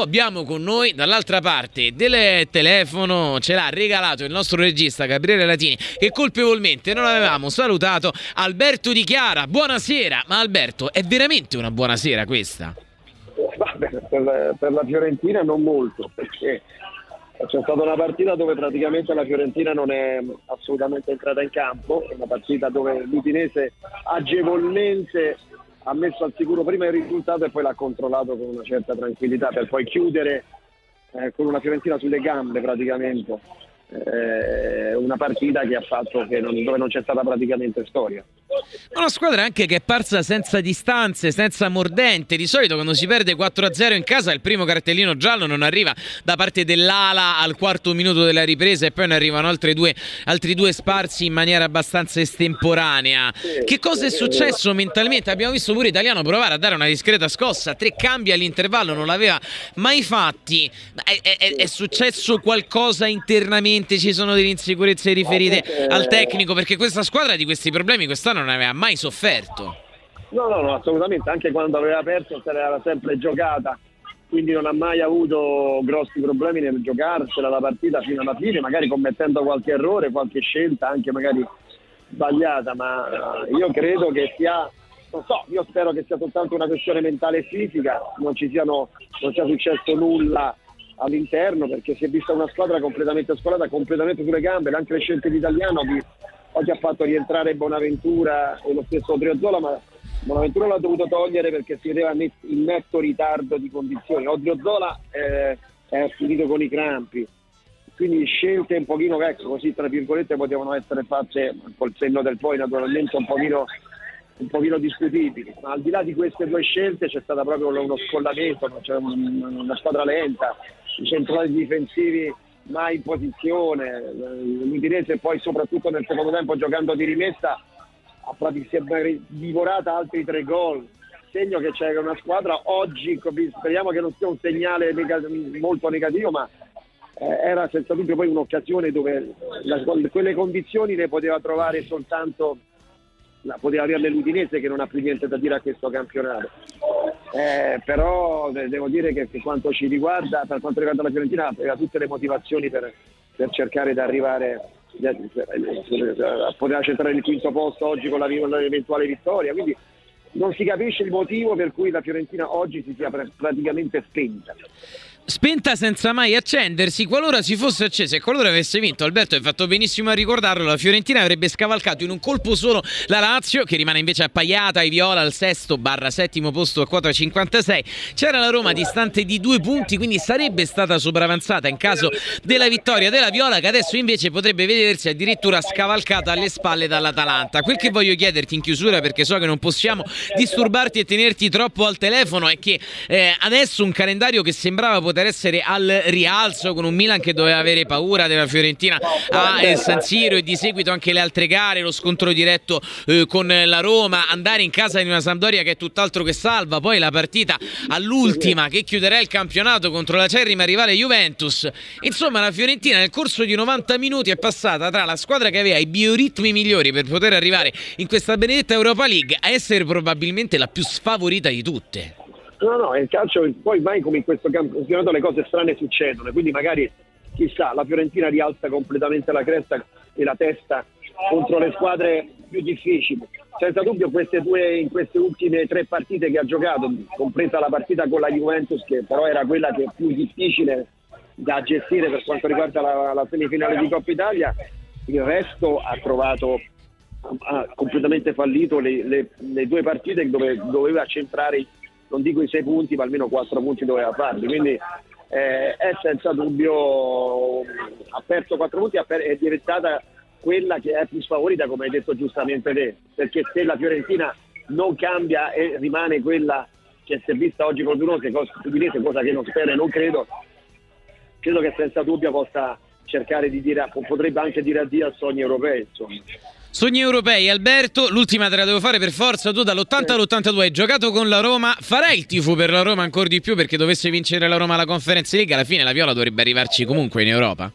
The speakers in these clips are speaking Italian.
Abbiamo con noi dall'altra parte del telefono, ce l'ha regalato il nostro regista Gabriele Latini che colpevolmente non avevamo salutato Alberto Di Chiara. Buonasera, ma Alberto è veramente una buona sera questa? Per, per la Fiorentina non molto, perché c'è stata una partita dove praticamente la Fiorentina non è assolutamente entrata in campo, è una partita dove l'Udinese agevolmente ha messo al sicuro prima il risultato e poi l'ha controllato con una certa tranquillità per poi chiudere eh, con una Fiorentina sulle gambe praticamente eh, una partita che ha fatto che non, dove non c'è stata praticamente storia. Una squadra anche che è parsa senza distanze, senza mordente. Di solito quando si perde 4-0 in casa il primo cartellino giallo non arriva da parte dell'ala al quarto minuto della ripresa e poi ne arrivano due, altri due sparsi in maniera abbastanza estemporanea. Sì, che cosa è successo mentalmente? Abbiamo visto pure Italiano provare a dare una discreta scossa, tre cambi all'intervallo, non l'aveva mai fatti. È, è, è successo qualcosa internamente? Sicuramente ci sono delle insicurezze riferite al tecnico perché questa squadra di questi problemi quest'anno non aveva mai sofferto. No, no, no, assolutamente, anche quando aveva perso se l'era sempre giocata, quindi non ha mai avuto grossi problemi nel giocarsela la partita fino alla fine, magari commettendo qualche errore, qualche scelta anche magari sbagliata, ma eh, io credo che sia non so, io spero che sia soltanto una questione mentale e fisica, non ci siano, non sia successo nulla all'interno perché si è vista una squadra completamente scolata, completamente sulle gambe, anche le scelte di Italiano oggi ha fatto rientrare Bonaventura e lo stesso Odriozola ma Bonaventura l'ha dovuto togliere perché si vedeva in netto ritardo di condizioni. Odriozola eh, è finito con i crampi. Quindi scelte un pochino ecco, così tra virgolette potevano essere fatte col senno del poi naturalmente un pochino un pochino discutibili, ma al di là di queste due scelte c'è stato proprio uno scollamento, c'è una squadra lenta, i centrali difensivi mai in posizione, l'Udinese poi soprattutto nel secondo tempo giocando di rimessa ha praticamente divorata altri tre gol, segno che c'è una squadra oggi, speriamo che non sia un segnale molto negativo, ma eh, era senza dubbio poi un'occasione dove quelle condizioni le poteva trovare soltanto poteva averle l'Udinese che non ha più niente da dire a questo campionato. Eh, però devo dire che per quanto ci riguarda, per quanto riguarda la Fiorentina, aveva tutte le motivazioni per, per cercare di arrivare a poter accettare il quinto posto oggi con l'eventuale vittoria. Quindi non si capisce il motivo per cui la Fiorentina oggi si sia praticamente spenta spenta senza mai accendersi. Qualora si fosse accesa e qualora avesse vinto, Alberto hai fatto benissimo a ricordarlo, la Fiorentina avrebbe scavalcato in un colpo solo la Lazio, che rimane invece appaiata ai viola al sesto barra settimo posto a quota 56. C'era la Roma distante di due punti, quindi sarebbe stata sopravanzata in caso della vittoria della Viola, che adesso invece potrebbe vedersi addirittura scavalcata alle spalle dall'Atalanta. Quel che voglio chiederti in chiusura, perché so che non possiamo disturbarti e tenerti troppo al telefono, è che eh, adesso un calendario che sembrava poter essere al rialzo con un Milan che doveva avere paura della Fiorentina a eh, San Siro e di seguito anche le altre gare, lo scontro diretto eh, con la Roma, andare in casa di una Sampdoria che è tutt'altro che salva, poi la partita all'ultima che chiuderà il campionato contro la cerrima rivale Juventus. Insomma, la Fiorentina nel corso di 90 minuti è passata tra la squadra che aveva i bioritmi migliori per poter arrivare in questa benedetta Europa League a essere probabilmente la più sfavorita di tutte. No, no, il calcio poi mai come in questo campionato le cose strane succedono, quindi magari chissà, la Fiorentina rialza completamente la cresta e la testa contro le squadre più difficili. Senza dubbio queste due, in queste ultime tre partite che ha giocato, compresa la partita con la Juventus, che però era quella che è più difficile da gestire per quanto riguarda la, la semifinale di Coppa Italia, il resto ha trovato ha completamente fallito le, le, le due partite dove doveva centrare non dico i sei punti, ma almeno quattro punti doveva farli. Quindi eh, è senza dubbio, ha perso quattro punti, è diventata quella che è più sfavorita, come hai detto giustamente te, perché se la Fiorentina non cambia e rimane quella che si è vista oggi con Udinese, cosa che non spero e non credo, credo che senza dubbio possa cercare di dire, potrebbe anche dire addio a sogni europei. Insomma. Sogni europei, Alberto, l'ultima te la devo fare per forza, tu dall'80 all'82 hai giocato con la Roma, farai il tifo per la Roma ancora di più perché dovesse vincere la Roma alla Conference League, alla fine la Viola dovrebbe arrivarci comunque in Europa?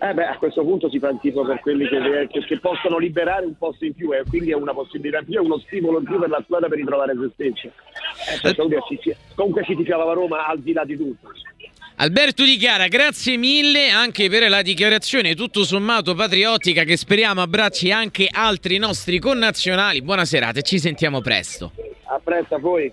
Eh beh, a questo punto si fa il tifo per quelli che, che, che possono liberare un posto in più e quindi è una possibilità in più, è uno stimolo in più per la squadra per ritrovare se stessi. Eh, cioè, comunque ci tifava la Roma al di là di tutto. Alberto Di Chiara, grazie mille anche per la dichiarazione tutto sommato patriottica che speriamo abbracci anche altri nostri connazionali. Buona serata e ci sentiamo presto. A presto a voi.